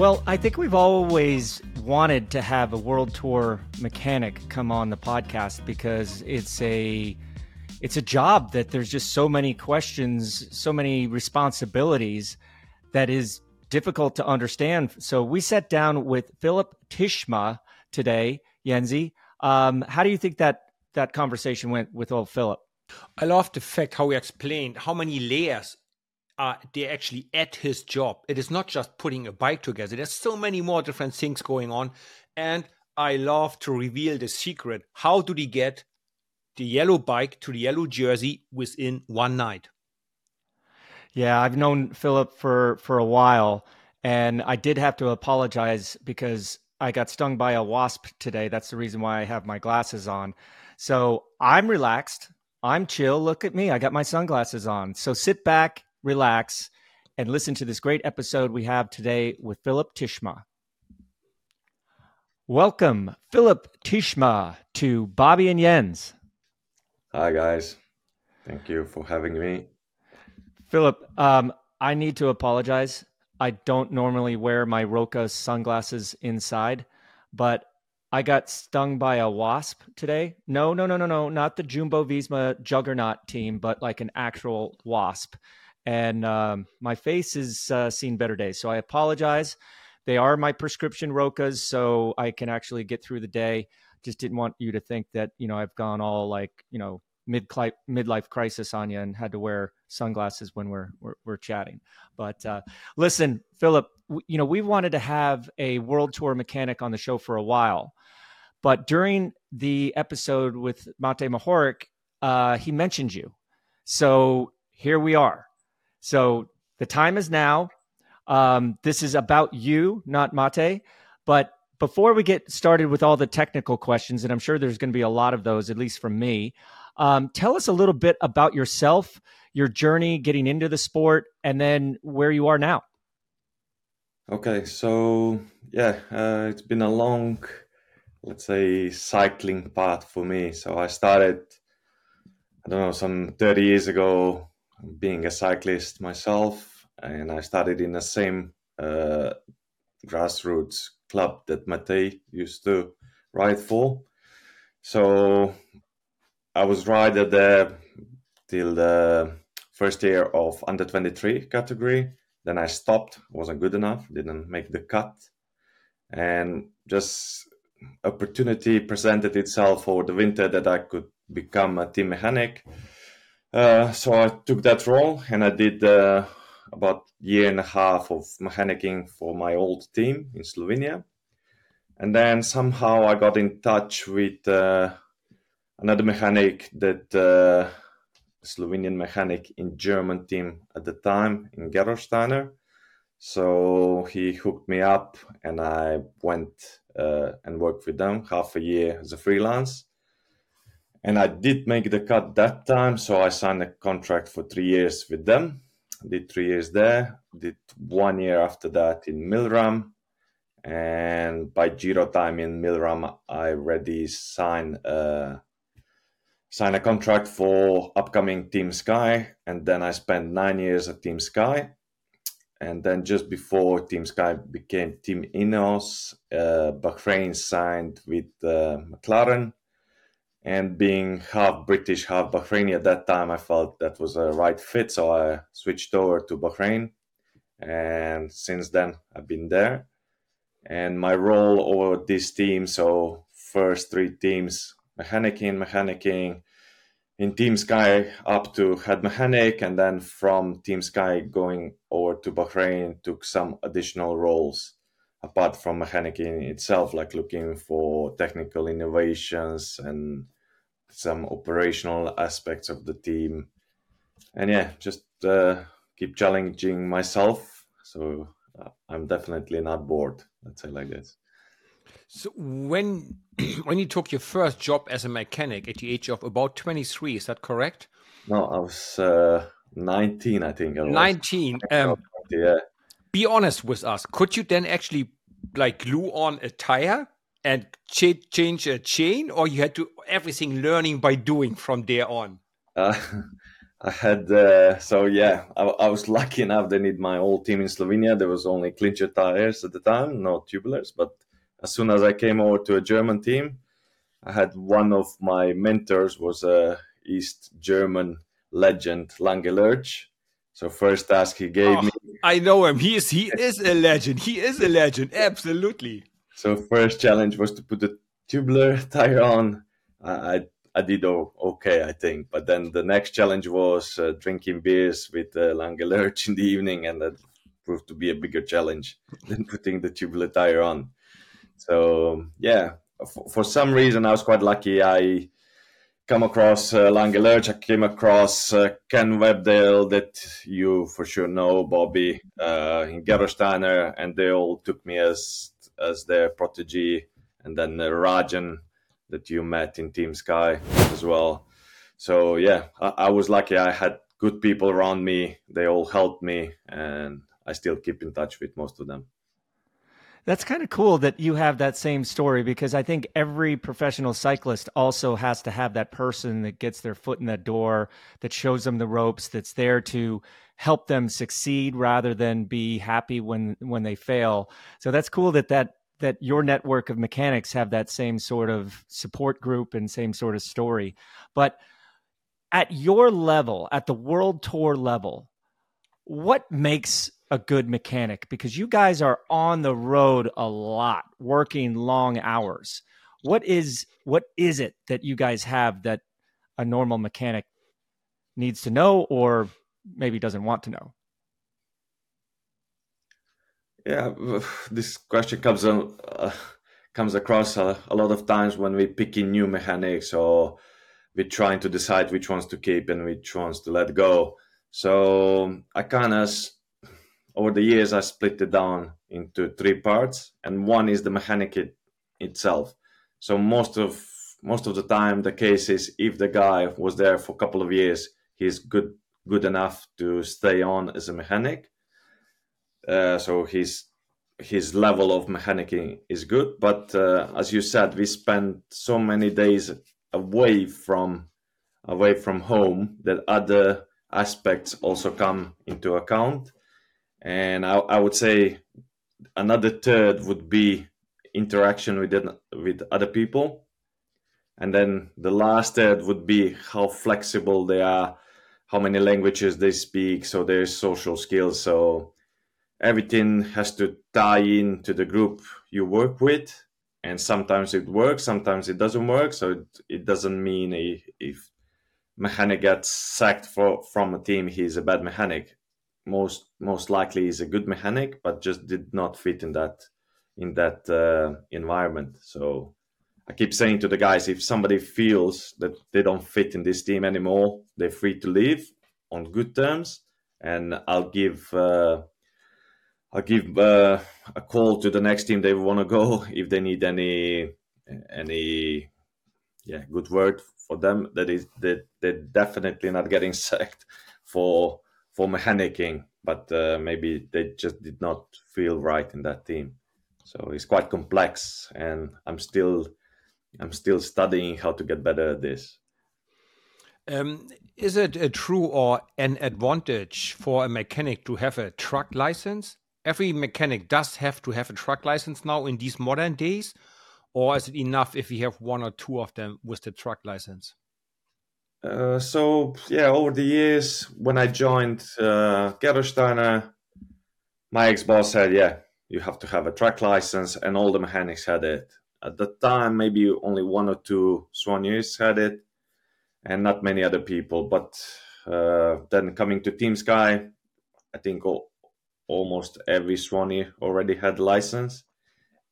Well, I think we've always wanted to have a world tour mechanic come on the podcast because it's a it's a job that there's just so many questions, so many responsibilities that is difficult to understand. So we sat down with Filip Tišma today, Yenzi. Um, how do you think that that conversation went with old Filip? I love the fact how he explained how many layers are they actually at his job. It is not just putting a bike together. There's so many more different things going on. And I love to reveal the secret. How do they get the yellow bike to the yellow jersey within one night? Yeah, I've known Filip for for a while, and I did have to apologize because I got stung by a wasp today. That's the reason why I have my glasses on. So I'm relaxed. I'm chill. Look at me. I got my sunglasses on. So sit back, relax, and listen to this great episode we have today with Filip Tišma. Welcome, Filip Tišma, to Bobby and Jens. Hi, guys. Thank you for having me. Filip, um, I need to apologize. I don't normally wear my Roka sunglasses inside, but I got stung by a wasp today. No, no, no, no, no, not the Jumbo Visma juggernaut team, but like an actual wasp and um, my face has uh, seen better days. So I apologize. They are my prescription Rokas, so I can actually get through the day. Just didn't want you to think that you know I've gone all like you know mid midlife crisis on you and had to wear sunglasses when we're we're, we're chatting. But uh, listen, Filip, w- you know we wanted to have a world tour mechanic on the show for a while, but during the episode with Matej Mohorič, uh, he mentioned you. So here we are. So the time is now. Um, this is about you, not Matej. But before we get started with all the technical questions, and I'm sure there's going to be a lot of those, at least from me, um, tell us a little bit about yourself, your journey getting into the sport, and then where you are now. Okay, so yeah, uh, it's been a long, let's say, cycling path for me. So I started, I don't know, some 30 years ago being a cyclist myself, and I started in the same uh, grassroots club that Matej used to ride for. So I was rider there till the first year of under 23 category. Then I stopped, wasn't good enough, didn't make the cut. And just opportunity presented itself for the winter that I could become a team mechanic. Uh, so I took that role and I did uh, about year and a half of mechanicing for my old team in Slovenia. And then somehow I got in touch with uh, another mechanic that uh, Slovenian mechanic in German team at the time in Gerolsteiner. So he hooked me up and I went uh, and worked with them half a year as a freelance and I did make the cut that time, so I signed a contract for three years with them. Did three years there. Did one year after that in Milram, and by Giro time in Milram, I already signed a signed a contract for upcoming Team Sky, and then I spent nine years at Team Sky. And then just before Team Sky became Team Ineos, uh, Bahrain signed with uh, McLaren and being half British, half Bahraini at that time, I felt that was a right fit. So I switched over to Bahrain, and since then I've been there. And my role over this team, so first three teams, mechanicing, mechanicing, in Team Sky up to head mechanic, and then from Team Sky going over to Bahrain, took some additional roles apart from mechanicing itself, like looking for technical innovations and some operational aspects of the team. And yeah, just uh, keep challenging myself. So uh, I'm definitely not bored. Let's say like this. So when when you took your first job as a mechanic at the age of about 23, is that correct? No, I was uh, 19, I think. I 19. Um, yeah. Be honest with us. Could you then actually like glue on a tire and ch- change a chain, or you had to everything learning by doing from there on? Uh, I had uh, so yeah, I, I, was lucky enough. They need my old team in Slovenia. There was only clincher tires at the time, no tubulars. But as soon as I came over to a German team, I had one of my mentors was a East German legend, Lange Lurch. So first task he gave oh, me. I know him. He is he is a legend. He is a legend. Absolutely. So first challenge was to put the tubular tire on. I I did okay, I think. But then the next challenge was uh, drinking beers with uh, Lange Lurch in the evening, and that proved to be a bigger challenge than putting the tubular tire on. So yeah, for, for some reason I was quite lucky. I come across uh, Lange Lurch. I came across uh, Ken Whelpdale, that you for sure know, Bobby, uh, in Gerolsteiner, and they all took me as as their protege. And then uh, Rajan, that you met in Team Sky as well. So yeah, I, I, was lucky. I had good people around me. They all helped me, and I still keep in touch with most of them. That's kind of cool that you have that same story because I think every professional cyclist also has to have that person that gets their foot in the door, that shows them the ropes, that's there to help them succeed rather than be happy when when they fail. So that's cool that that that your network of mechanics have that same sort of support group and same sort of story. But at your level, at the world tour level, what makes a good mechanic? Because you guys are on the road a lot, working long hours. What is what is it that you guys have that a normal mechanic needs to know or maybe doesn't want to know? Yeah, this question comes uh, comes across a, a, lot of times when we're picking new mechanics or we're trying to decide which ones to keep and which ones to let go. So I of over the years I split it down into three parts, and one is the mechanic it, itself. So most of most of the time, the case is if the guy was there for a couple of years, he's good good enough to stay on as a mechanic uh, so his his level of mechanicing is good. But uh, as you said, we spend so many days away from away from home that other aspects also come into account. And I, I would say another third would be interaction with with other people, and then the last third would be how flexible they are, how many languages they speak, so their social skills. So everything has to tie in to the group you work with. And sometimes it works sometimes it doesn't work. So it, it doesn't mean a, if mechanic gets sacked for, from a team he's a bad mechanic most most likely is a good mechanic but just did not fit in that in that uh, environment so i keep saying to the guys if somebody feels that they don't fit in this team anymore they're free to leave on good terms and i'll give uh, I'll give uh, a call to the next team they want to go if they need any any yeah good word for them. That is that they're definitely not getting sacked for for mechanicking, but uh, maybe they just did not feel right in that team. So it's quite complex, and I'm still I'm still studying how to get better at this. Um, is it a true or an advantage for a mechanic to have a truck license? every mechanic does have to have a truck license now in these modern days, or is it enough if you have one or two of them with the truck license? Uh, so yeah, over the years when I joined uh, Gerolsteiner, my ex-boss said, "Yeah, you have to have a truck license," and all the mechanics had it. At the time, maybe only one or two Soigneurs had it, and not many other people. But uh, then coming to Team Sky, I think all, almost every Swanee already had license.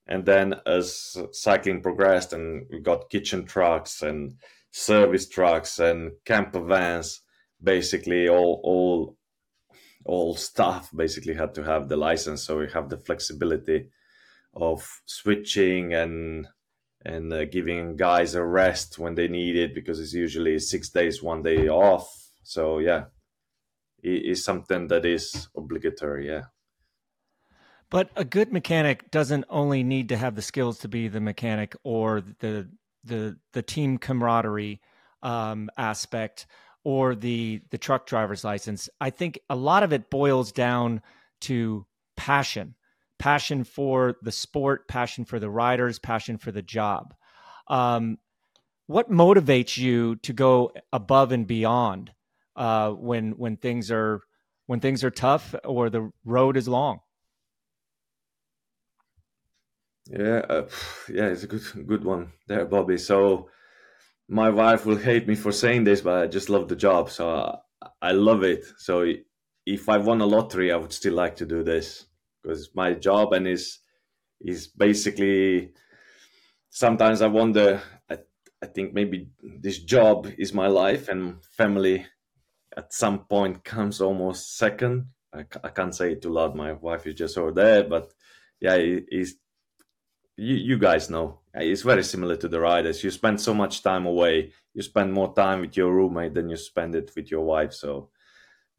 And then as cycling progressed and we got kitchen trucks and service trucks and camper vans, basically all all all staff basically had to have the license. So we have the flexibility of switching and and uh, giving guys a rest when they need it because it's usually six days, one day off. So yeah, it is something that is obligatory. Yeah. But a good mechanic doesn't only need to have the skills to be the mechanic or the the the team camaraderie um, aspect. or the the truck driver's license. I think a lot of it boils down to passion, passion for the sport, passion for the riders, passion for the job. Um, what motivates you to go above and beyond uh, when when things are when things are tough or the road is long? Yeah, uh, yeah, it's a good good one there, Bobby. So my wife will hate me for saying this, but I just love the job. So I, I love it. So if I won a lottery, I would still like to do this because my job and is is basically. Sometimes I wonder. I, I think maybe this job is my life, and family at some point comes almost second. I, I can't say it too loud. My wife is just over there, but yeah, he's you, you guys know. It's very similar to the riders. You spend so much time away. You spend more time with your roommate than you spend it with your wife. So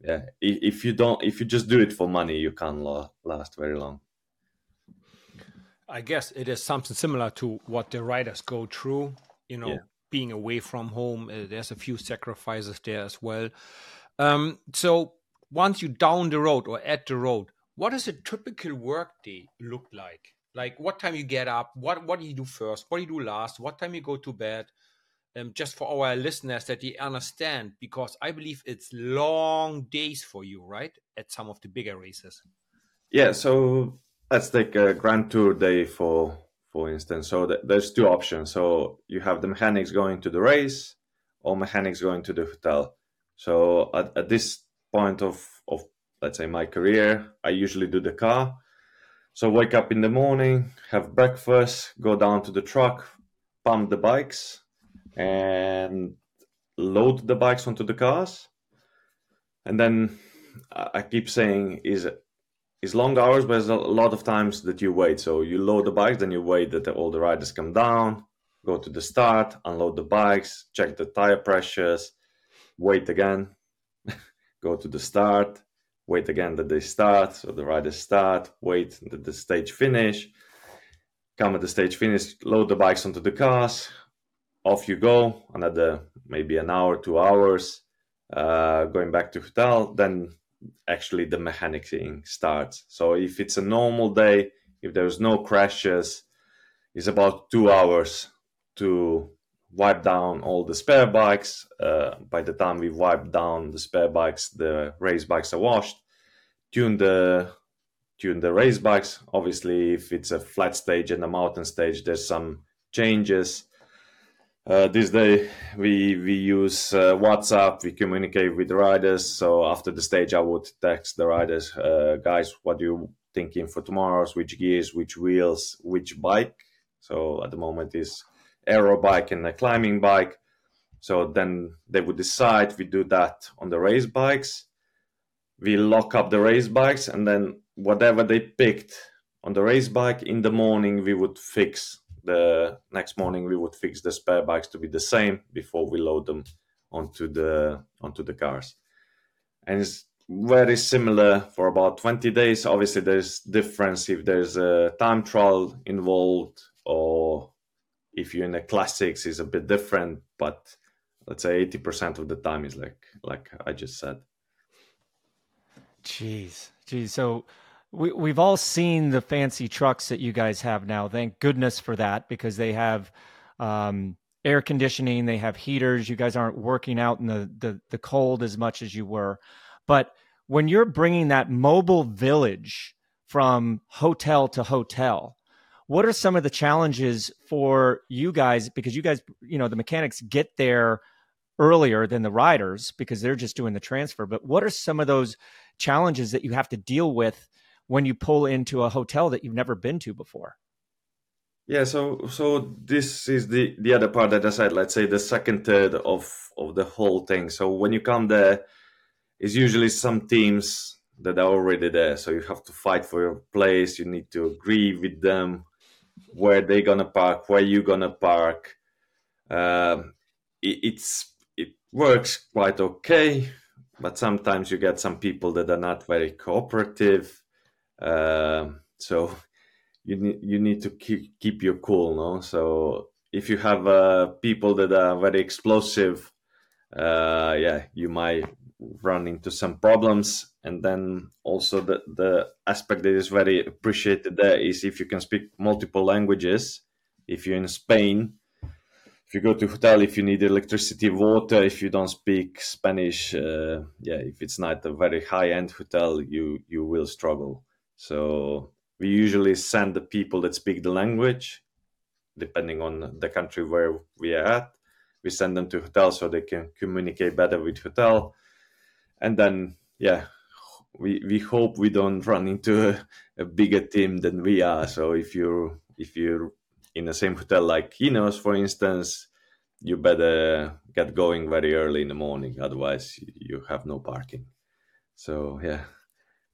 yeah if you don't if you just do it for money you can't last very long. I guess it is something similar to what the riders go through you know yeah. being away from home. Uh, there's a few sacrifices there as well. Um, so once you down the road or at the road what does a typical work day look like like what time you get up? What what do you do first? What do you do last? What time you go to bed? Um, just for our listeners that they understand because i believe it's long days for you right? At some of the bigger races. Yeah so let's take a grand tour day for for instance. So th- there's two options. So you have the mechanics going to the race or mechanics going to the hotel. So at, at this point of of let's say my career i usually do the car so wake up in the morning, have breakfast, go down to the truck, pump the bikes, and load the bikes onto the cars. And then I keep saying is is long hours, but there's a lot of times that you wait. So you load the bikes, then you wait that all the riders come down, go to the start, unload the bikes, check the tire pressures, wait again, go to the start, wait again that they start. So the riders start, wait that the stage finish, come at the stage finish, load the bikes onto the cars, off you go. Another maybe an hour, two hours, uh, going back to hotel. Then actually the mechanicing starts. So if it's a normal day, if there's no crashes, it's about two hours to wipe down all the spare bikes. Uh, by the time we wipe down the spare bikes, the race bikes are washed. Tune the tune the race bikes. Obviously, if it's a flat stage and a mountain stage, there's some changes. Uh, this day we we use uh, WhatsApp. We communicate with riders. So after the stage, I would text the riders, uh, guys, what do you thinking for tomorrow's? Which gears? Which wheels? Which bike? So at the moment is aero bike and a climbing bike. So then they would decide. We do that on the race bikes. We lock up the race bikes, and then whatever they picked on the race bike in the morning, we would fix the next morning. We would fix the spare bikes to be the same before we load them onto the onto the cars. And it's very similar for about 20 days. Obviously, there's difference if there's a time trial involved or if you're in the classics is a bit different but let's say 80% of the time is like like i just said jeez. Jeez. So we, we've all seen the fancy trucks that you guys have now. Thank goodness for that because they have um, air conditioning they have heaters. You guys aren't working out in the, the the cold as much as you were. But when you're bringing that mobile village from hotel to hotel what are some of the challenges for you guys? Because you guys you know the mechanics get there earlier than the riders because they're just doing the transfer but what are some of those challenges that you have to deal with when you pull into a hotel that you've never been to before? Yeah so so this is the the other part that i said let's say the second third of of the whole thing. So when you come there is usually some teams that are already there. So you have to fight for your place. You need to agree with them where they're gonna park, where you're gonna park. Um, it, it's it works quite okay, but sometimes you get some people that are not very cooperative. Uh, so you need you need to keep keep your cool, no. So if you have uh, people that are very explosive, uh, yeah, you might run into some problems. And then also the the aspect that is very appreciated there is if you can speak multiple languages. If you're in Spain, if you go to hotel, if you need electricity, water, if you don't speak Spanish, uh, yeah, if it's not a very high end hotel, you you will struggle. So we usually send the people that speak the language, depending on the country where we are at. We send them to hotel so they can communicate better with hotel, and then yeah, we we hope we don't run into a, a bigger team than we are. So if you if you're in the same hotel like Kinos, for instance, you better get going very early in the morning, otherwise you have no parking. So yeah,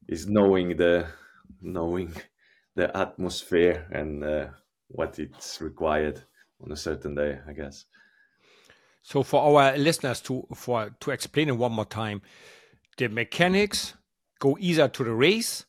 is knowing the knowing the atmosphere and uh, what it's required on a certain day, I guess. So for our listeners to for to explain it one more time, the mechanics go either to the race,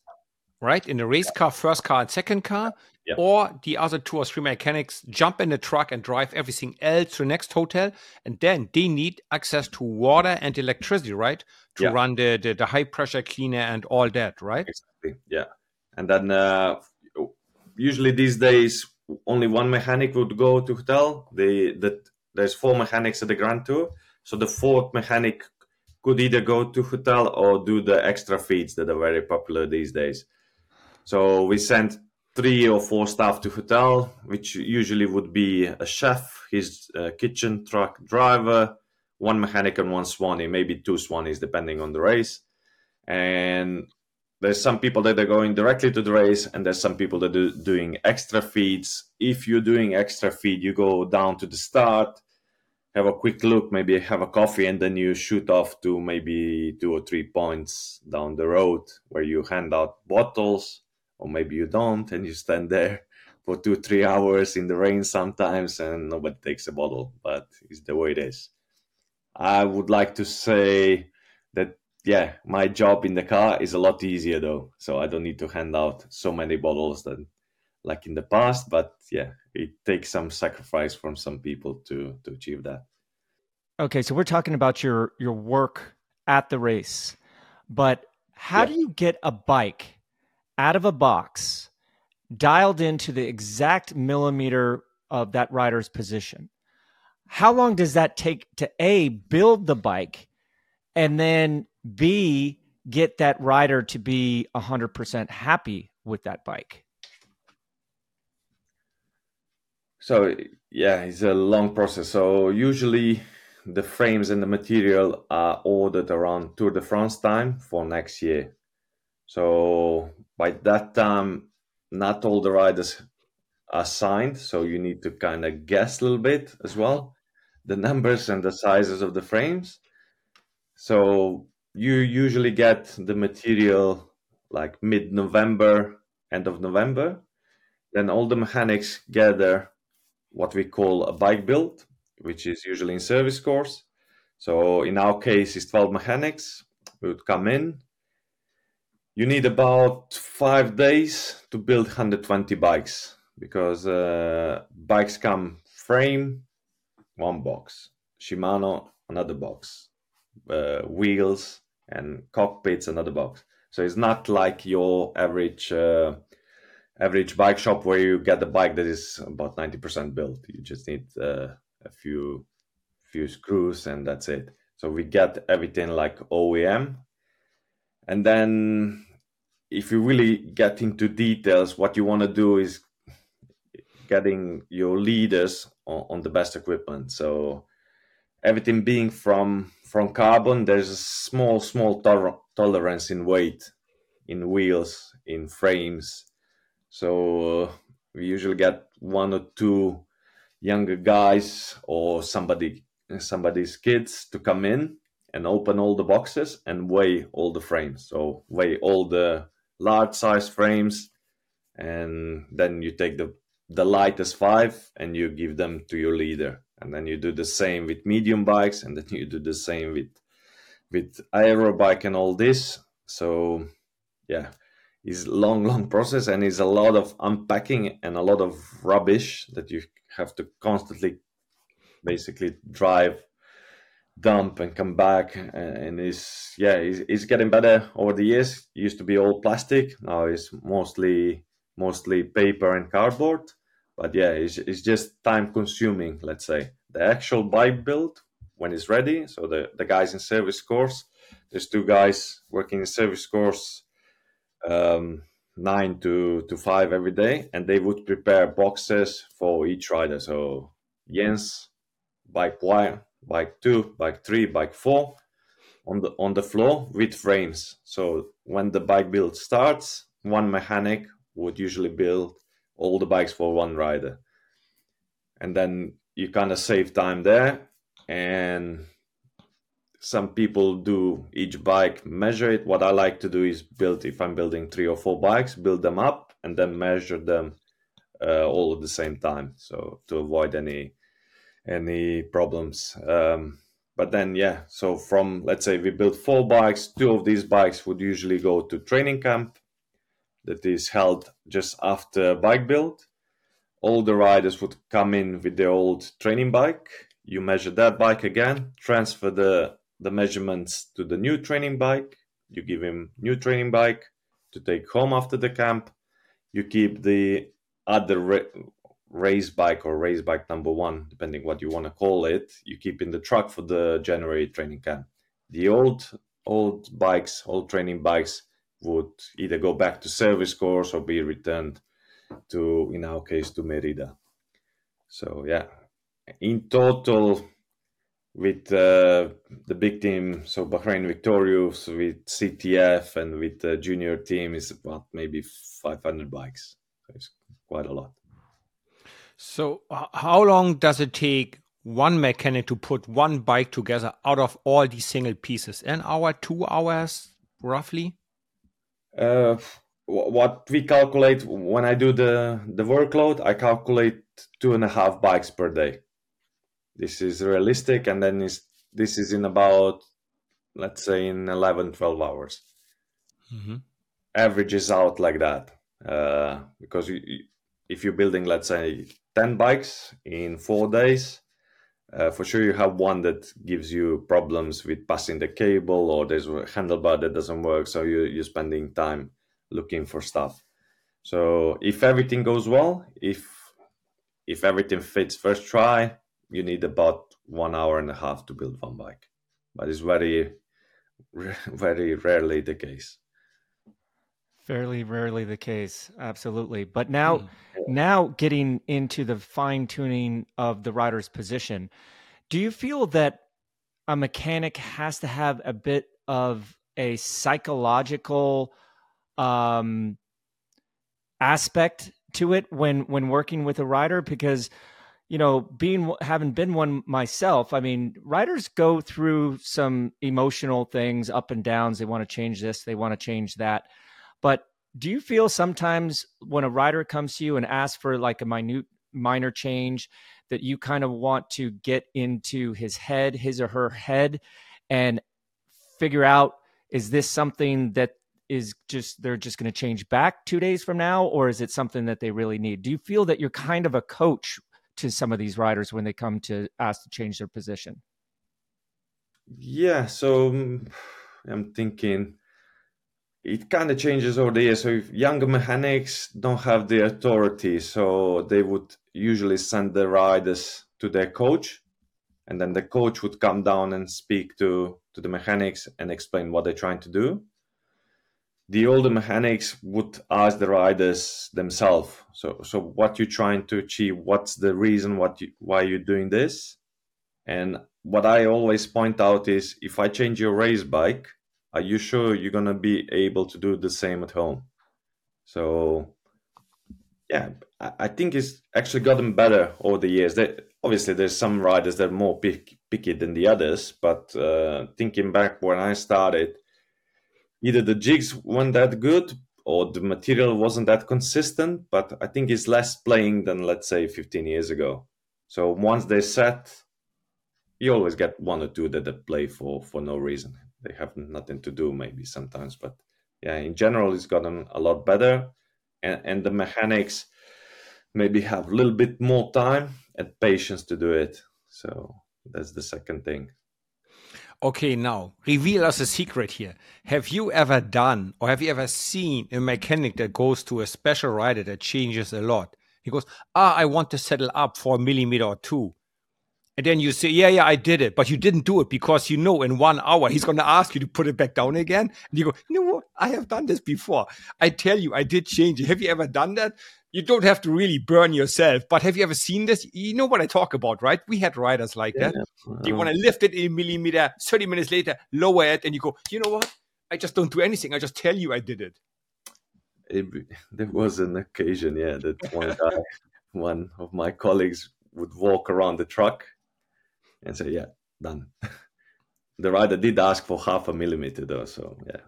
right? In the race car, first car and second car, yeah. or the other two or three mechanics jump in the truck and drive everything else to the next hotel, and then they need access to water and electricity, right, to yeah. run the, the, the high pressure cleaner and all that, right? Exactly. Yeah, and then uh, usually these days only one mechanic would go to hotel. The that there's four mechanics at the Grand Tour, so the fourth mechanic could either go to hotel or do the extra feeds that are very popular these days. So we sent three or four staff to hotel, which usually would be a chef, his uh, kitchen truck driver, one mechanic, and one swanee, maybe two swanees, depending on the race. And there's some people that are going directly to the race, and there's some people that are doing extra feeds. If you're doing extra feed, you go down to the start, have a quick look, maybe have a coffee, and then you shoot off to maybe two or three points down the road where you hand out bottles or maybe you don't and you stand there for two three hours in the rain sometimes and nobody takes a bottle but it's the way it is i would like to say that yeah my job in the car is a lot easier though so i don't need to hand out so many bottles than like in the past but yeah it takes some sacrifice from some people to to achieve that okay so we're talking about your your work at the race but how yeah. do you get a bike out of a box, dialed into the exact millimeter of that rider's position. How long does that take to A, build the bike, and then B, get that rider to be 100% happy with that bike? So, yeah, it's a long process. So, usually the frames and the material are ordered around Tour de France time for next year. So by that time, not all the riders are signed, so you need to kind of guess a little bit as well the numbers and the sizes of the frames. So you usually get the material like mid November, end of November. Then all the mechanics gather what we call a bike build, which is usually in service course. So in our case, it's 12 mechanics. We would come in, you need about five days to build 120 bikes because uh, bikes come frame one box. Shimano another box. Uh, wheels and cockpits another box. So it's not like your average uh, average bike shop where you get a bike that is about 90% built. You just need uh, a few few screws and that's it. So we get everything like oem and then if you really get into details, what you want to do is getting your leaders on, on, the best equipment. So everything being from from carbon, there's a small small to- tolerance in weight, in wheels, in frames. So uh, we usually get one or two younger guys or somebody somebody's kids to come in and open all the boxes and weigh all the frames. So weigh all the large size frames and then you take the the lightest five and you give them to your leader. And then you do the same with medium bikes and then you do the same with with aero bike and all this. So yeah it's long long process and it's a lot of unpacking and a lot of rubbish that you have to constantly basically drive dump and come back and is yeah he's getting better over the years. He used to be all plastic now it's mostly mostly paper and cardboard. But yeah it's, it's just time consuming let's say. The actual bike build when it's ready so the, the guys in service course there's two guys working in service course um, nine to, to five every day and they would prepare boxes for each rider. So jens bike one bike two, bike three, bike four on the on the floor with frames. So when the bike build starts, one mechanic would usually build all the bikes for one rider. And then you kind of save time there. And some people do each bike, measure it. What I like to do is build, if I'm building three or four bikes, build them up and then measure them uh, all at the same time. So to avoid any any problems. Um, but then, yeah, so from let's say we built four bikes, two of these bikes would usually go to training camp that is held just after bike build. All the riders would come in with their old training bike. You measure that bike again, transfer the, the measurements to the new training bike. You give him new training bike to take home after the camp. You keep the other race bike or race bike number one, depending what you want to call it, you keep in the truck for the January training camp. The old old bikes, old training bikes would either go back to service course or be returned to, in our case, to Merida. So yeah, in total, with uh, the big team, so Bahrain Victorious with CTF and with the junior team is about maybe 500 bikes. So it's quite a lot. So, how long does it take one mechanic to put one bike together out of all these single pieces? An hour, two hours, roughly? Uh, what we calculate when I do the the workload, I calculate two and a half bikes per day. This is realistic, and then is this is in about let's say in 11 12 hours mm-hmm. averages out like that uh, because you, if you're building let's say 10 bikes in four days, uh, for sure you have one that gives you problems with passing the cable or there's a handlebar that doesn't work. So you, you're spending time looking for stuff. So if everything goes well, if if everything fits first try, you need about one hour and a half to build one bike. But it's very, very rarely the case. Fairly rarely the case, absolutely. But now, mm. now getting into the fine tuning of the rider's position, do you feel that a mechanic has to have a bit of a psychological um, aspect to it when when working with a rider? Because you know, being having been one myself, I mean, riders go through some emotional things, up and downs. They want to change this, they want to change that but do you feel sometimes when a rider comes to you and asks for like a minute minor change that you kind of want to get into his head, his or her head, and figure out is this something that is just they're just going to change back two days from now, or is it something that they really need? Do you feel that you're kind of a coach to some of these riders when they come to ask to change their position? Yeah, so mm, I'm thinking it kind of changes over the years. So if younger mechanics don't have the authority, so they would usually send the riders to their coach, and then the coach would come down and speak to to the mechanics and explain what they're trying to do. The older mechanics would ask the riders themselves. So, so what you're trying to achieve? What's the reason? What you, why you're doing this? And what I always point out is, if I change your race bike, are you sure you're gonna be able to do the same at home? So yeah, I think it's actually gotten better over the years. That obviously there's some riders that are more pick, picky than the others, but uh, thinking back when I started, either the jigs weren't that good or the material wasn't that consistent. But I think it's less playing than let's say 15 years ago. So once they set, you always get one or two that play for for no reason they have nothing to do maybe sometimes but yeah in general it's gotten a lot better and, and the mechanics maybe have a little bit more time and patience to do it so that's the second thing Okay, now reveal us a secret here. Have you ever done or have you ever seen a mechanic that goes to a special rider that changes a lot? He goes, Ah, I want to settle up for a millimeter or two. And then you say, Yeah, yeah, I did it. But you didn't do it because you know in one hour he's going to ask you to put it back down again. And you go, You know what? I have done this before. I tell you, I did change it. Have you ever done that? you don't have to really burn yourself. But have you ever seen this? You know what I talk about, right? We had riders like yeah, that. You want to lift it a millimeter, 30 minutes later, lower it, and you go, you know what? I just don't do anything. I just tell you I did it. it there was an occasion, yeah, that one guy, one of my colleagues would walk around the truck and say, yeah, done. the rider did ask for half a millimeter though, so yeah.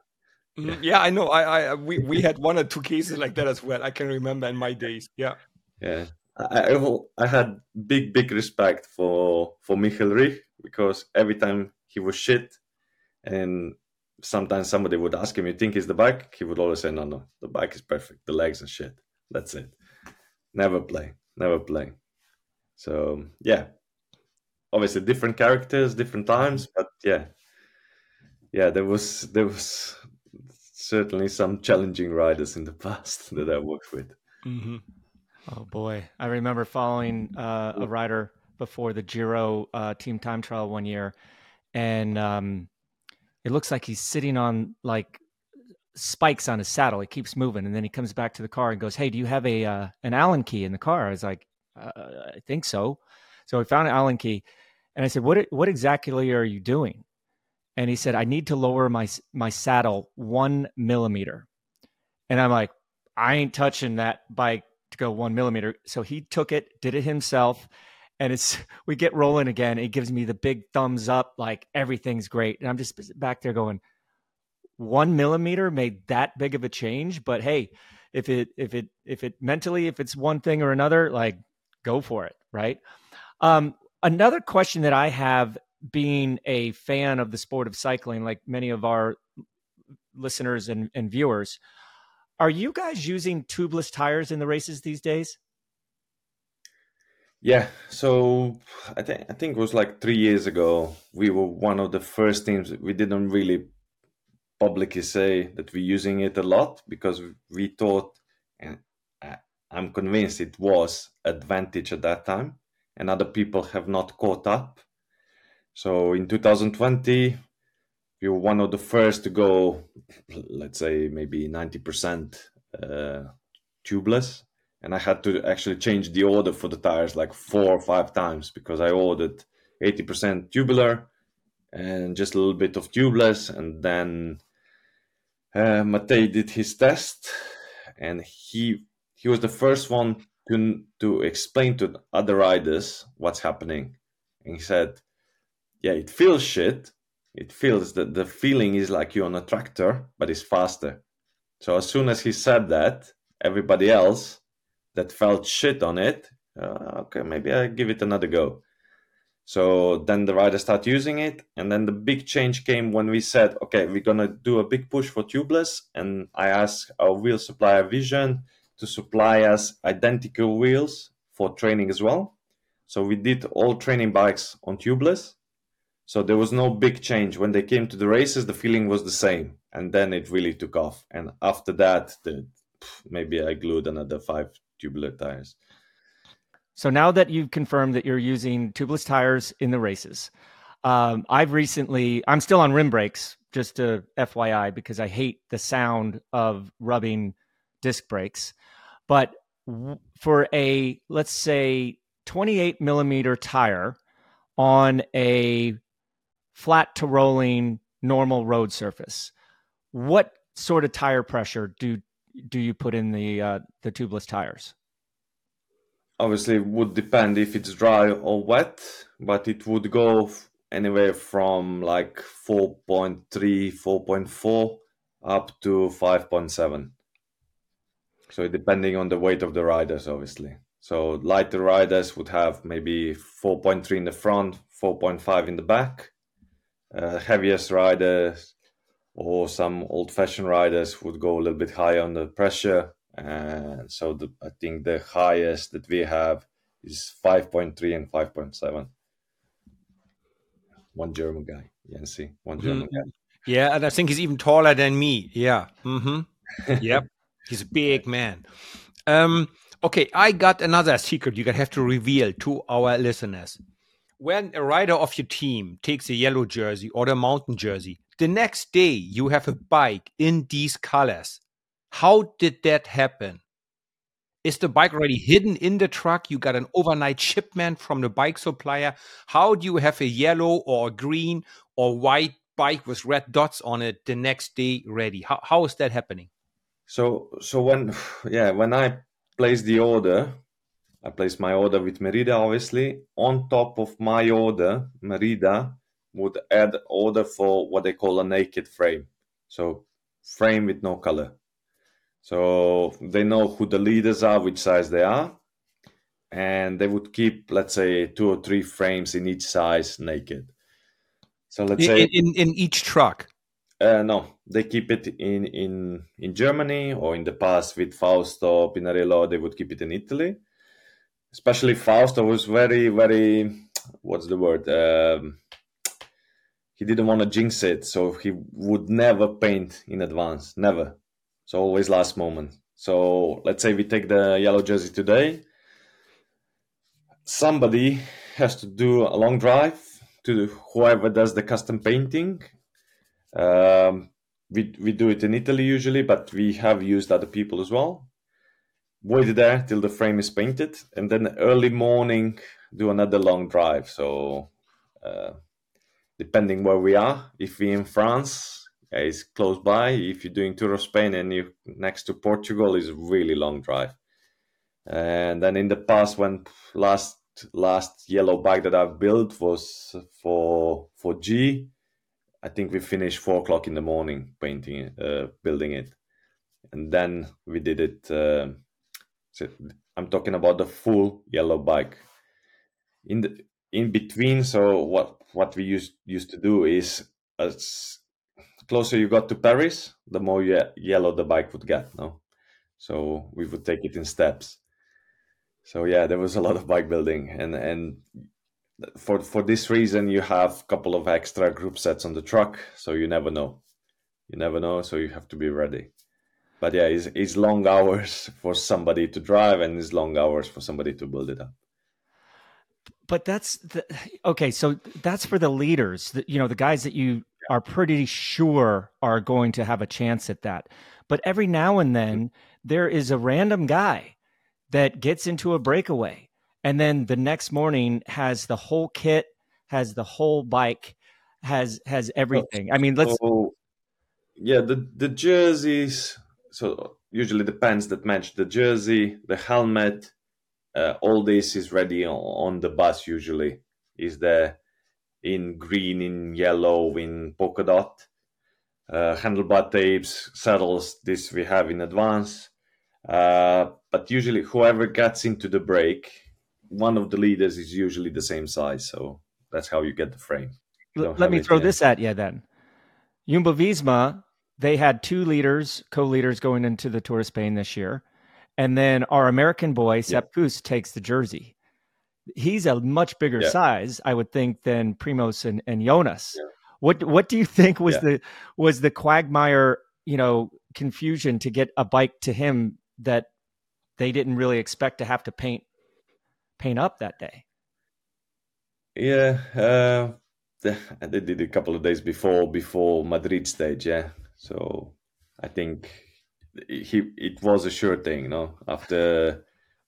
Mm-hmm. Yeah, I know. I, I, we, we had one or two cases like that as well. I can remember in my days. Yeah. Yeah. I, I I had big, big respect for for Michael Rich because every time he was shit, and sometimes somebody would ask him, "You think he's the bike?" He would always say, "No, no, the bike is perfect. The legs are shit. That's it. Never play, never play." So yeah, obviously different characters, different times, but yeah, yeah, there was there was certainly some challenging riders in the past that I worked with. Mm-hmm. Oh boy, I remember following uh, a rider before the Giro uh, team time trial one year, and um, it looks like he's sitting on like spikes on his saddle. He keeps moving, and then he comes back to the car and goes, "Hey, do you have a uh, an Allen key in the car?" I was like, uh, "I think so." So we found Allen key, and I said, "What what exactly are you doing?" and he said, I need to lower my my saddle one millimeter. And I'm like, I ain't touching that bike to go one millimeter. So he took it, did it himself. And it's we get rolling again. He gives me the big thumbs up, like everything's great. And I'm just back there going, one millimeter made that big of a change. But hey, if it if it if it mentally, if it's one thing or another, like go for it, right? Um, another question that I have being a fan of the sport of cycling, like many of our listeners and, and viewers, are you guys using tubeless tires in the races these days? Yeah, so I think I think it was like three years ago. We were one of the first teams. We didn't really publicly say that we're using it a lot because we thought, and I'm convinced it was advantage at that time, and other people have not caught up. So in 2020, we were one of the first to go, let's say maybe 90% uh, tubeless. And I had to actually change the order for the tires like four or five times because I ordered 80% tubular and just a little bit of tubeless. And then uh, Matej did his test and he he was the first one to, to explain to other riders what's happening. And he said, yeah, it feels shit. It feels that the feeling is like you're on a tractor, but it's faster. So as soon as he said that, everybody else that felt shit on it, uh, okay, maybe I give it another go. So then the riders start using it, and then the big change came when we said, okay, we're gonna do a big push for tubeless, and I asked our wheel supplier Vision to supply us identical wheels for training as well. So we did all training bikes on tubeless, so there was no big change. When they came to the races, the feeling was the same. And then it really took off. And after that, the, maybe I glued another five tubular tires. So now that you've confirmed that you're using tubeless tires in the races, um, I've recently, I'm still on rim brakes, just to FYI, because I hate the sound of rubbing disc brakes. But for a, let's say, 28 millimeter tire on a flat to rolling normal road surface, what sort of tire pressure do do you put in the uh, the tubeless tires? Obviously, it would depend if it's dry or wet, but it would go anywhere from like 4.3, 4.4 up to 5.7. So depending on the weight of the riders, obviously. So lighter riders would have maybe 4.3 in the front, 4.5 in the back, uh, heaviest riders or some old-fashioned riders would go a little bit higher on the pressure. And so the, I think the highest that we have is 5.3 and 5.7. one German guy, Yancy, one German mm-hmm. guy. Yeah, and I think he's even taller than me. Yeah. Mm-hmm. yep. He's a big man. Um, okay, I got another secret you have to reveal to our listeners. When a rider of your team takes a yellow jersey or a mountain jersey, the next day you have a bike in these colors. How did that happen? Is the bike already hidden in the truck? You got an overnight shipment from the bike supplier. How do you have a yellow or a green or white bike with red dots on it the next day ready? How, how is that happening? So, so when, yeah, when I place the order, I place my order with Merida, obviously. On top of my order, Merida would add order for what they call a naked frame. So, frame with no color. So they know who the leaders are, which size they are, and they would keep, let's say, two or three frames in each size naked. So let's in, say in, in each truck. Uh, no, they keep it in in in Germany, or in the past with Fausto Pinarello, they would keep it in Italy. Especially Fausto was very very what's the word? Um, he didn't want to jinx it, so he would never paint in advance, never. So always last moment. So let's say we take the yellow jersey today. Somebody has to do a long drive to whoever does the custom painting. Um, we we do it in Italy usually, but we have used other people as well. Wait there till the frame is painted, and then early morning do another long drive. So uh, depending where we are, if we're in France, it's close by. If you're doing Tour of Spain and you're next to Portugal, is really long drive. And then in the past, when last last yellow bike that I've built was for for G, I think we finished four o'clock in the morning painting, uh, building it, and then we did it. Uh, so I'm talking about the full yellow bike. In the in between, so what what we used used to do is as closer you got to Paris, the more ye- yellow the bike would get. No, so we would take it in steps. So yeah, there was a lot of bike building, and and for for this reason, you have a couple of extra group sets on the truck, so you never know. You never know, so you have to be ready. But yeah, it's, it's long hours for somebody to drive, and it's long hours for somebody to build it up but that's the okay so that's for the leaders the, you know the guys that you are pretty sure are going to have a chance at that. But every now and then mm-hmm. there is a random guy that gets into a breakaway and then the next morning has the whole kit, has the whole bike, has has everything. I mean, let's so, yeah, the the jerseys so usually the pants that match the jersey, the helmet, uh, all this is ready on, on the bus usually is there in green, in yellow, in polka dot. Uh, handlebar tapes, saddles, this we have in advance. Uh, but usually, whoever gets into the break, one of the leaders is usually the same size. So that's how you get the frame. L- let me throw yet. this at you then. Jumbo Visma, they had two leaders, co leaders going into the Tour of Spain this year. And then our American boy, Sepp yeah. takes the jersey he's a much bigger yeah. size, I would think, than Primoz and, and Jonas. Yeah. What what do you think was the was the quagmire, you know, confusion to get a bike to him that they didn't really expect to have to paint paint up that day? Yeah, uh, they did a couple of days before before Madrid stage. Yeah, so I think he it was a sure thing. You know, after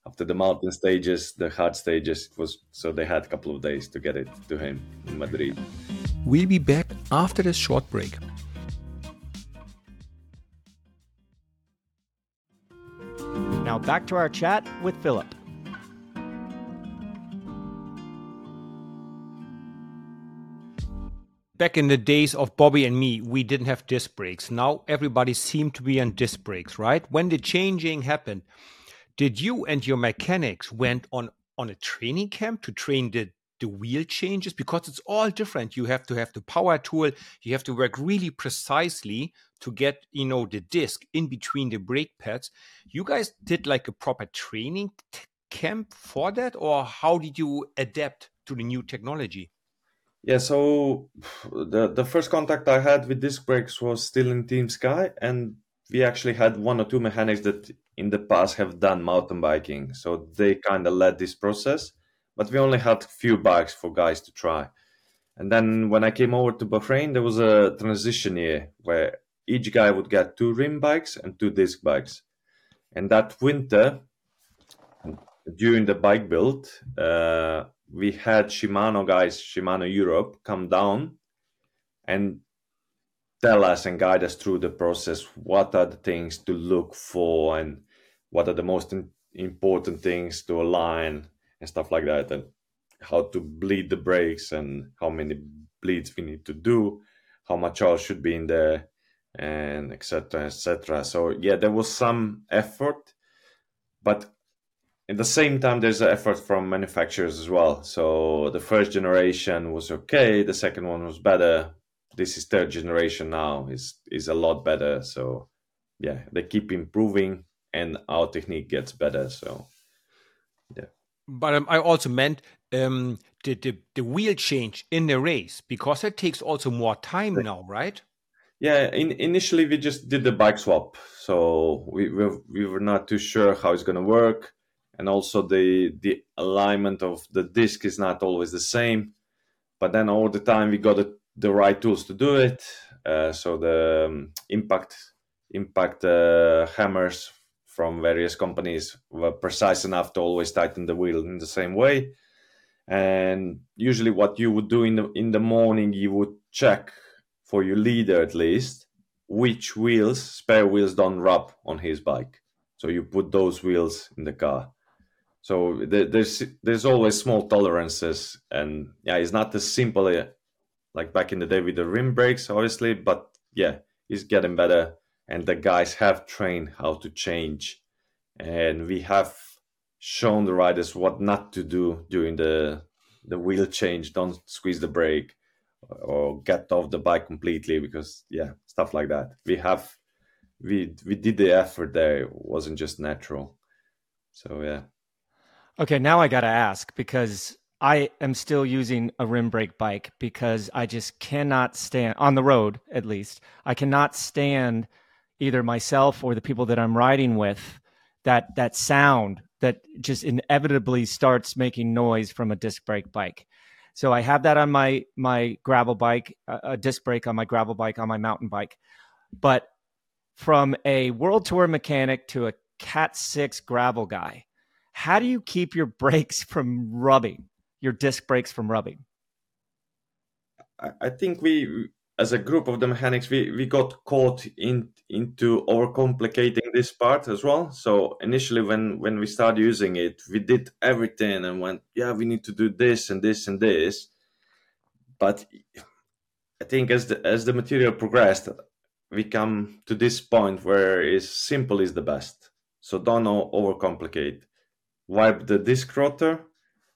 after the mountain stages, the hard stages, it was so they had a couple of days to get it to him in Madrid. We'll be back after this short break. Now back to our chat with Filip. Back in the days of Bobby and me, we didn't have disc brakes. Now everybody seemed to be on disc brakes, right? When the changing happened, did you and your mechanics went on on a training camp to train the the wheel changes? Because it's all different. You have to have the power tool. You have to work really precisely to get you know the disc in between the brake pads. You guys did like a proper training camp for that? Or how did you adapt to the new technology Yeah, so the the first contact I had with disc brakes was still in Team Sky, and we actually had one or two mechanics that in the past have done mountain biking, so they kind of led this process. But we only had few bikes for guys to try. And then when I came over to Bahrain, there was a transition year where each guy would get two rim bikes and two disc bikes. And that winter, during the bike build, uh, we had Shimano guys, Shimano Europe, come down and tell us and guide us through the process. What are the things to look for and what are the most important things to align and stuff like that, and how to bleed the brakes and how many bleeds we need to do, how much oil should be in there, and etc. etc. So yeah, there was some effort, but at the same time, there's an effort from manufacturers as well. So the first generation was okay, the second one was better. This is third generation now is is a lot better. So yeah, they keep improving, and our technique gets better. So yeah. But um, I also meant um, the, the the wheel change in the race because it takes also more time now, right? Yeah, in, initially we just did the bike swap, so we we, we were not too sure how it's gonna work and also the the alignment of the disc is not always the same but then all the time we got the, the right tools to do it. Uh, so the um, impact impact uh, hammers from various companies were precise enough to always tighten the wheel in the same way. And usually what you would do in the in the morning you would check for your leader at least which wheels spare wheels don't rub on his bike. So you put those wheels in the car so there's there's always small tolerances, and yeah, it's not as simple like back in the day with the rim brakes, obviously. But yeah, it's getting better, and the guys have trained how to change, and we have shown the riders what not to do during the the wheel change. Don't squeeze the brake or get off the bike completely because yeah, stuff like that. We have we we did the effort there. It wasn't just natural. So yeah. Okay, now I got to ask because I am still using a rim brake bike because I just cannot stand on the road at least. I cannot stand either myself or the people that I'm riding with that that sound that just inevitably starts making noise from a disc brake bike. So I have that on my my gravel bike, a disc brake on my gravel bike on my mountain bike. But from a world tour mechanic to a cat 6 gravel guy, how do you keep your brakes from rubbing, your disc brakes from rubbing? I think we, as a group of the mechanics, we, we got caught in into overcomplicating this part as well. So initially, when when we started using it, we did everything and went, yeah, we need to do this and this and this. But I think as the as the material progressed, we come to this point where is simple is the best. So don't overcomplicate wipe the disc rotor,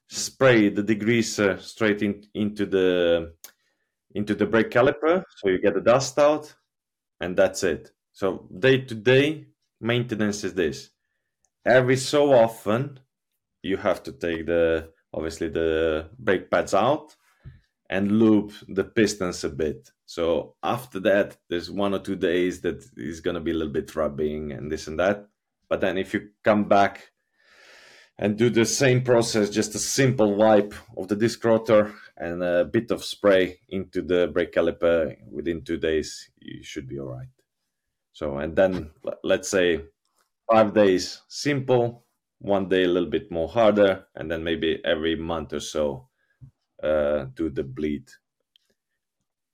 spray the degreaser uh, straight in, into the into the brake caliper, so you get the dust out, and that's it. So day to day maintenance is this. Every so often, you have to take the obviously the brake pads out and loop the pistons a bit. So after that, there's one or two days that is going to be a little bit rubbing and this and that. But then if you come back and do the same process, just a simple wipe of the disc rotor and a bit of spray into the brake caliper. Within two days, you should be all right. So, and then let's say five days simple, one day a little bit more harder, and then maybe every month or so uh, do the bleed.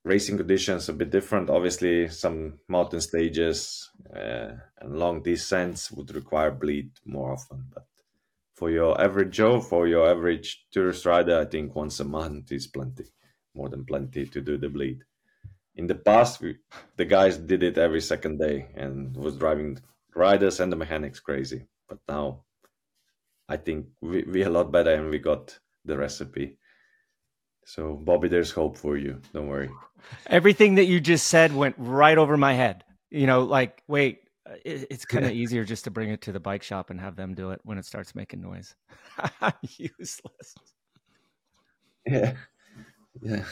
Racing conditions a bit different. Obviously, some mountain stages uh, and long descents would require bleed more often, but for your average Joe, for your average tourist rider, I think once a month is plenty, more than plenty to do the bleed. In the past, we, the guys did it every second day and was driving riders and the mechanics crazy. But now, I think we we a lot better and we got the recipe. So Bobby, there's hope for you. Don't worry. Everything that you just said went right over my head. You know, like wait, it, it's kind of yeah. easier just to bring it to the bike shop and have them do it when it starts making noise. Useless. Yeah, yeah.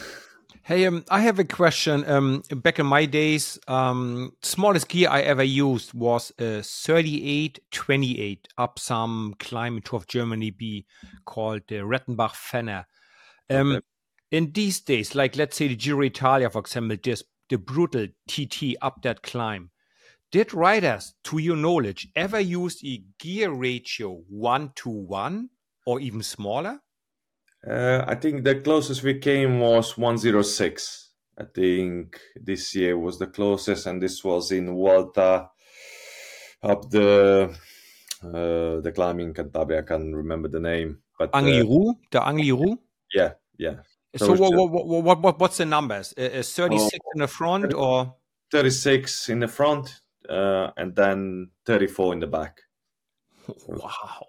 Hey, um, I have a question. Um, back in my days, um, smallest gear I ever used was a 3828 up some climb tour of Germany B called the Rettenbachferner. Um, okay. In these days, like let's say the Giro Italia, for example, this the brutal TT up that climb. Did riders, to your knowledge, ever use a gear ratio one to one or even smaller? Uh, I think the closest we came was 106. I think this year was the closest, and this was in Vuelta up the uh, the climbing Cantabria. I can't remember the name, but Angliru, uh, the Angliru. Yeah, yeah. So, so what, what, what, what, what's the numbers? Is 36 oh, in the front or 36 in the front, uh, and then 34 in the back. Wow.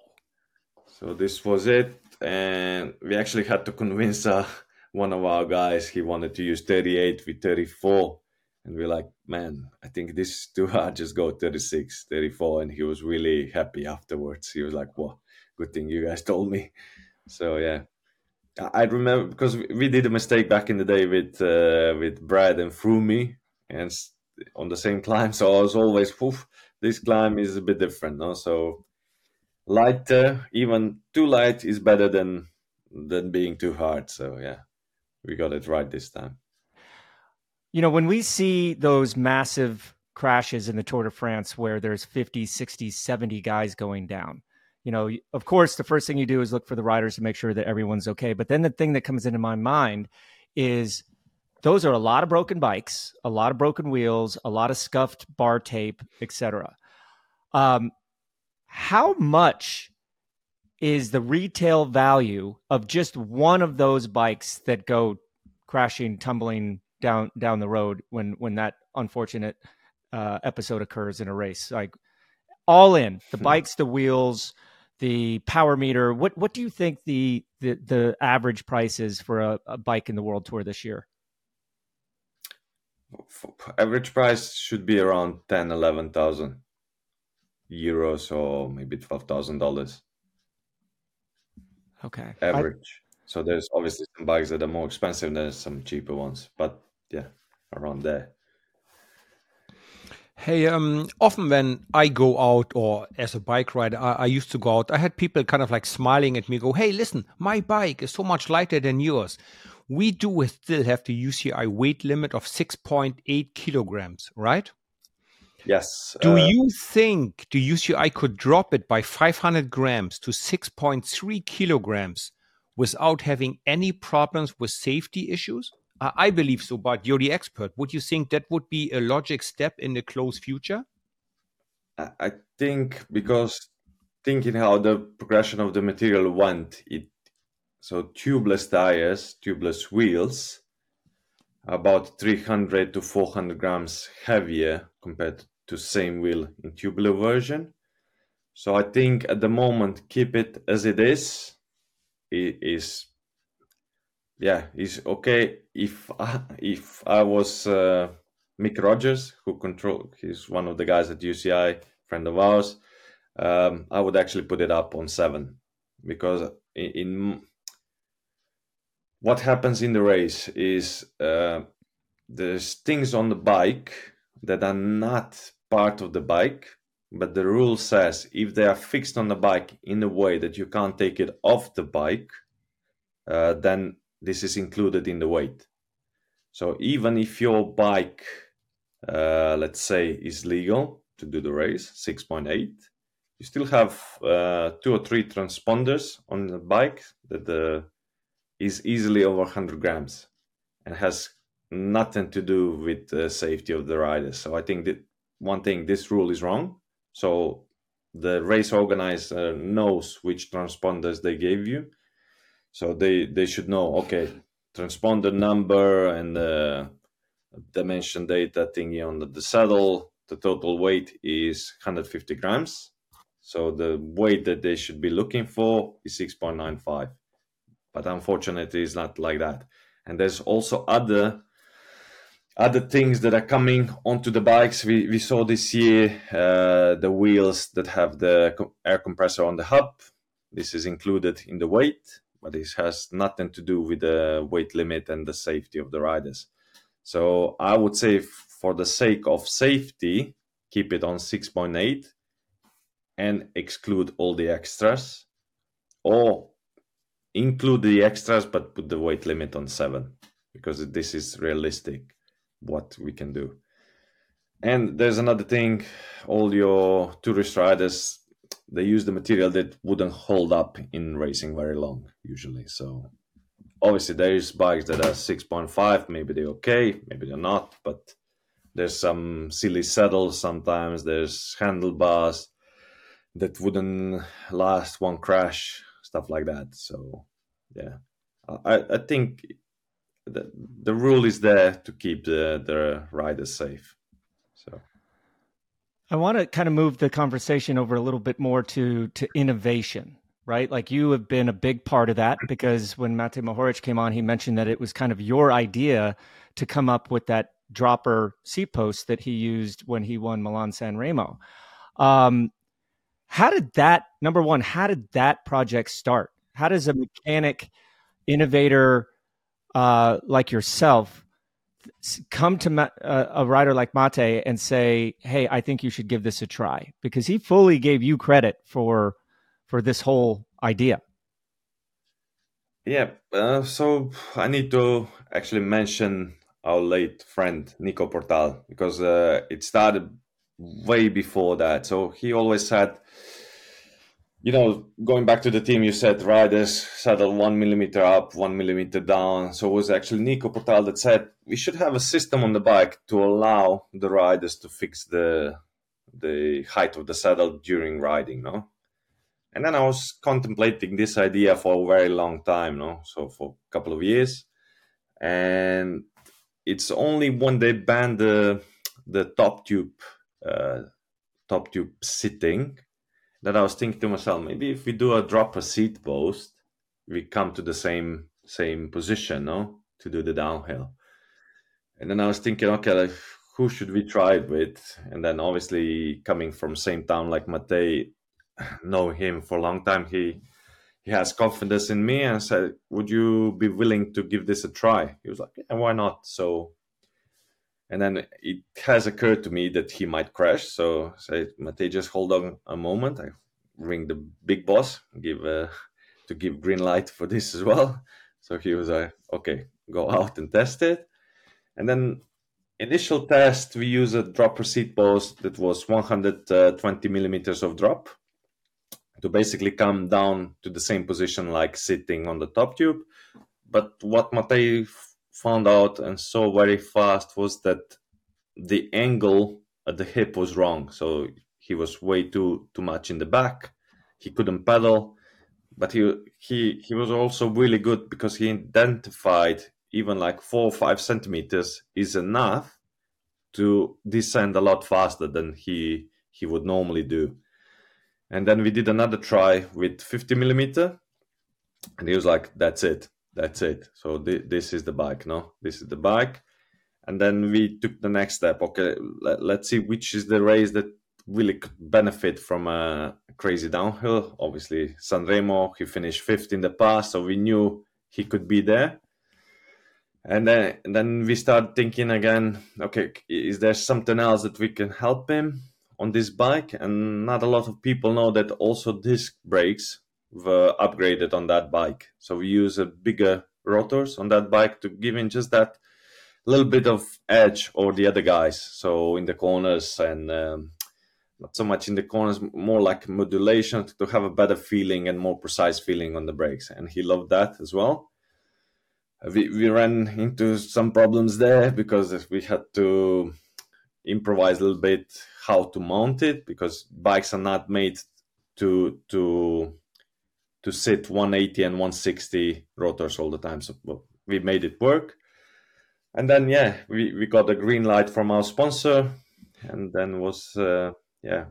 So this was it and we actually had to convince uh, one of our guys he wanted to use 38 with 34 and we're like man i think this is too hard just go 36 34 and he was really happy afterwards he was like well good thing you guys told me so yeah i remember because we did a mistake back in the day with uh, with brad and Froome and on the same climb so i was always Poof, this climb is a bit different no so lighter, even too light is better than than being too hard. So yeah, we got it right this time. You know, when we see those massive crashes in the Tour de France where there's 50, 60, 70 guys going down, you know, of course, the first thing you do is look for the riders to make sure that everyone's okay. But then the thing that comes into my mind is those are a lot of broken bikes, a lot of broken wheels, a lot of scuffed bar tape, etc. Um, how much is the retail value of just one of those bikes that go crashing, tumbling down down the road when when that unfortunate uh, episode occurs in a race? Like all in the hmm. bikes, the wheels, the power meter. What what do you think the the, the average price is for a, a bike in the World Tour this year? Average price should be around 10, 11,000 euros or maybe twelve thousand dollars. Okay. Average. I... So there's obviously some bikes that are more expensive than some cheaper ones, but yeah, around there. Hey, um, often when I go out or as a bike rider, I, I, used to go out, I had people kind of like smiling at me, go, Hey, listen, my bike is so much lighter than yours. We do still have the UCI weight limit of 6.8 kilograms, right? Yes. Do uh, you think the UCI could drop it by 500 grams to 6.3 kilograms without having any problems with safety issues? I, believe so, but you're the expert. Would you think that would be a logic step in the close future? I think because thinking how the progression of the material went, it so tubeless tires, tubeless wheels, about 300 to 400 grams heavier compared to same wheel in tubular version. So I think at the moment keep it as it is. It is yeah, is okay. If I, if I was uh, Mick Rogers, who control, he's one of the guys at UCI, friend of ours. Um, I would actually put it up on seven because in, in what happens in the race is uh, there's things on the bike that are not part of the bike, but the rule says if they are fixed on the bike in a way that you can't take it off the bike, uh, then this is included in the weight. So even if your bike, uh, let's say, is legal to do the race, 6.8, you still have uh, two or three transponders on the bike that uh, is easily over 100 grams and has nothing to do with the safety of the riders. So I think that one thing, this rule is wrong. So the race organizer knows which transponders they gave you. So they, they should know, okay, transponder number and the dimension data thingy on the, the saddle, the total weight is 150 grams. So the weight that they should be looking for is 6.95. But unfortunately, it's not like that. And there's also other other things that are coming onto the bikes we, we saw this year uh, the wheels that have the air compressor on the hub this is included in the weight but it has nothing to do with the weight limit and the safety of the riders. So I would say, for the sake of safety, keep it on 6.8 and exclude all the extras, or include the extras but put the weight limit on 7 because this is realistic what we can do. And there's another thing all your tourist riders they use the material that wouldn't hold up in racing very long usually. So obviously there's bikes that are 6.5, maybe they're okay, maybe they're not, but there's some silly saddles sometimes, there's handlebars that wouldn't last one crash, stuff like that. So yeah. I, I think the, the rule is there to keep the, the riders safe. So I want to kind of move the conversation over a little bit more to to innovation, right? Like you have been a big part of that because when Matej Mohorič came on, he mentioned that it was kind of your idea to come up with that dropper seat post that he used when he won Milan San Remo. Um, how did that number one? How did that project start? How does a mechanic innovator uh, like yourself come to uh, a writer like Matej and say, "Hey, I think you should give this a try," because he fully gave you credit for for this whole idea. Yeah, uh, so I need to actually mention our late friend Nico Portal because uh, it started way before that. So he always said you know, going back to the team, you said riders saddle one millimeter up, one millimeter down. So it was actually Nico Portal that said we should have a system on the bike to allow the riders to fix the the height of the saddle during riding, no? And then I was contemplating this idea for a very long time, no? So for a couple of years. And it's only when they banned the the top tube uh, top tube sitting that I was thinking to myself, maybe if we do a drop a seat post, we come to the same same position, no, to do the downhill. And then I was thinking, okay, like, who should we try it with? And then obviously coming from same town like Matej, know him for a long time, he he has confidence in me and said, "Would you be willing to give this a try?" He was like, "Yeah, why not?" So, and then it has occurred to me that he might crash. So, say, Matej, just hold on a moment. I ring the big boss, give uh, to give green light for this as well. So he was like, "Okay, go out and test it." And then initial test, we use a dropper seat post that was 120 millimeters of drop to basically come down to the same position like sitting on the top tube. But what Matej found out and saw very fast was that the angle at the hip was wrong. So he was way too too much in the back. He couldn't pedal, but he he he was also really good because he identified even like four or five centimeters is enough to descend a lot faster than he he would normally do. And then we did another try with 50 millimeter, and he was like, "That's it, that's it." So th- this is the bike, no? This is the bike. And then we took the next step. Okay, let, let's see which is the race that really could benefit from a crazy downhill. Obviously, Sanremo, he finished fifth in the past, so we knew he could be there. And then, and then we start thinking again. Okay, is there something else that we can help him? on this bike, and not a lot of people know that also disc brakes were upgraded on that bike. So we use a bigger rotors on that bike to give him just that little bit of edge over the other guys. So in the corners and um, not so much in the corners, more like modulation to have a better feeling and more precise feeling on the brakes. And he loved that as well. We, we ran into some problems there because we had to improvise a little bit how to mount it because bikes are not made to to to sit 180 and 160 rotors all the time. So we made it work. And then yeah, we, we got a green light from our sponsor, and then was uh, yeah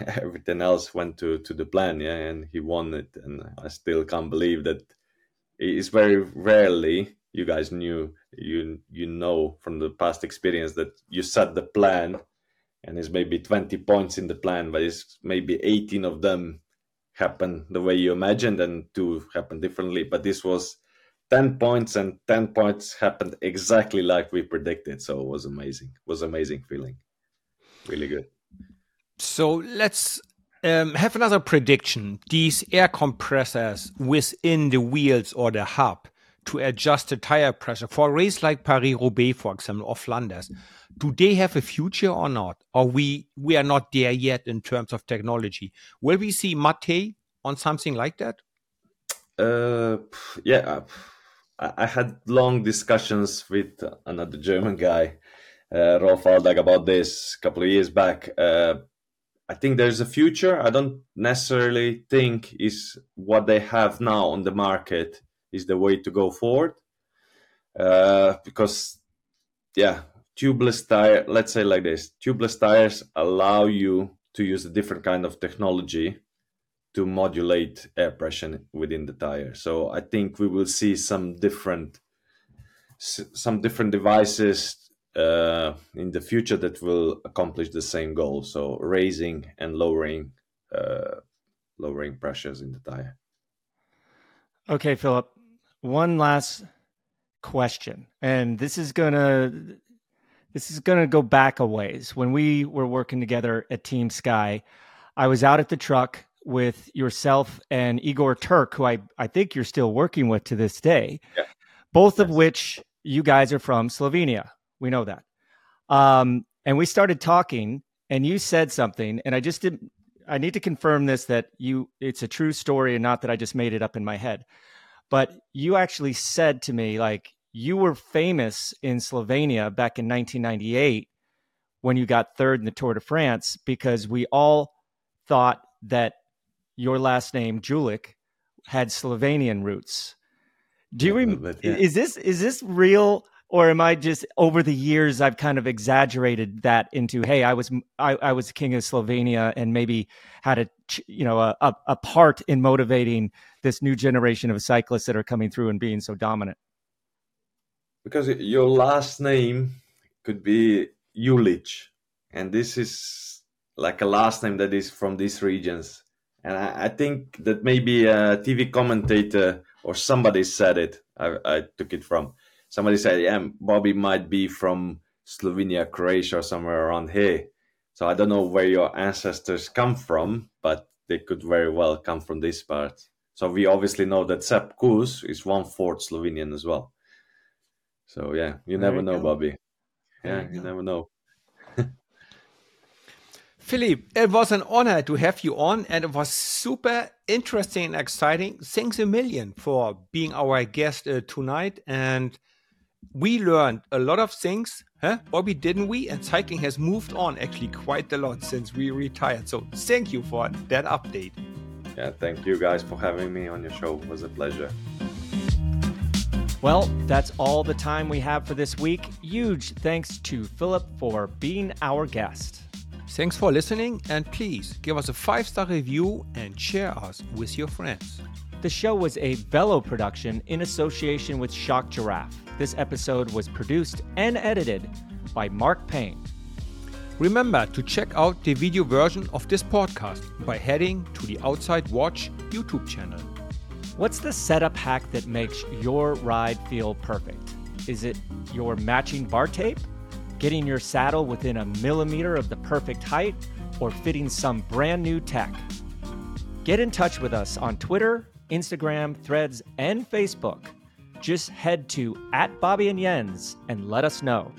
everything else went to to the plan yeah and he won it and i still can't believe that it's very rarely you guys knew you you know from the past experience that you set the plan and it's maybe 20 points in the plan but it's maybe 18 of them happen the way you imagined and two happen differently. But this was 10 points and 10 points happened exactly like we predicted. So it was amazing. It was amazing feeling. Really good. So let's um, have another prediction. These air compressors within the wheels or the hub to adjust the tire pressure for a race like Paris-Roubaix, for example, or Flanders, do they have a future or not? Or we we are not there yet in terms of technology. Will we see Matej on something like that? Uh, yeah, I had long discussions with another German guy, uh, Rolf Aldag, about this a couple of years back. Uh, I think there's a future. I don't necessarily think is what they have now on the market is the way to go forward. Uh, because, yeah, tubeless tire, let's say like this, tubeless tires allow you to use a different kind of technology to modulate air pressure within the tire. So I think we will see some different some different devices uh, in the future that will accomplish the same goal. So raising and lowering uh, lowering pressures in the tire. Okay, Filip one last question, and this is gonna this is gonna go back a ways. When we were working together at Team Sky, I was out at the truck with yourself and Igor Turk, who I I think you're still working with to this day. Yeah. Both yes. of which you guys are from Slovenia. We know that. Um, and we started talking, and you said something, and I just didn't. I need to confirm this that you it's a true story and not that I just made it up in my head. But you actually said to me, like, you were famous in Slovenia back in 1998 when you got third in the Tour de France because we all thought that your last name, Julich, had Slovenian roots. Do you remember? Yeah. Is this is this real? Or am I just over the years I've kind of exaggerated that into hey I was I, I was king of Slovenia and maybe had a you know a, a part in motivating this new generation of cyclists that are coming through and being so dominant. Because your last name could be Julich, and this is like a last name that is from these regions. And I, I think that maybe a TV commentator or somebody said it. I, I took it from somebody said, yeah, Bobby might be from Slovenia, Croatia, or somewhere around here. So I don't know where your ancestors come from, but they could very well come from this part. So we obviously know that Sepp Kuss is one fourth Slovenian as well. So yeah, you never know, go. Bobby. Yeah, you, you never know. Philippe, it was an honor to have you on, and it was super interesting and exciting. Thanks a million for being our guest uh, tonight. And we learned a lot of things, huh? Bobby, didn't we? And cycling has moved on actually quite a lot since we retired. So thank you for that update. Yeah, thank you guys for having me on your show. It was a pleasure. Well, that's all the time we have for this week. Huge thanks to Filip for being our guest. Thanks for listening, and please give us a five star review and share us with your friends. The show was a Velo production in association with Shocked Giraffe. This episode was produced and edited by Mark Payne. Remember to check out the video version of this podcast by heading to the Outside Watch YouTube channel. What's the setup hack that makes your ride feel perfect? Is it your matching bar tape? Getting your saddle within a millimeter of the perfect height? Or fitting some brand new tech? Get in touch with us on Twitter, Instagram, Threads, and Facebook just head to at Bobby and Jens and let us know.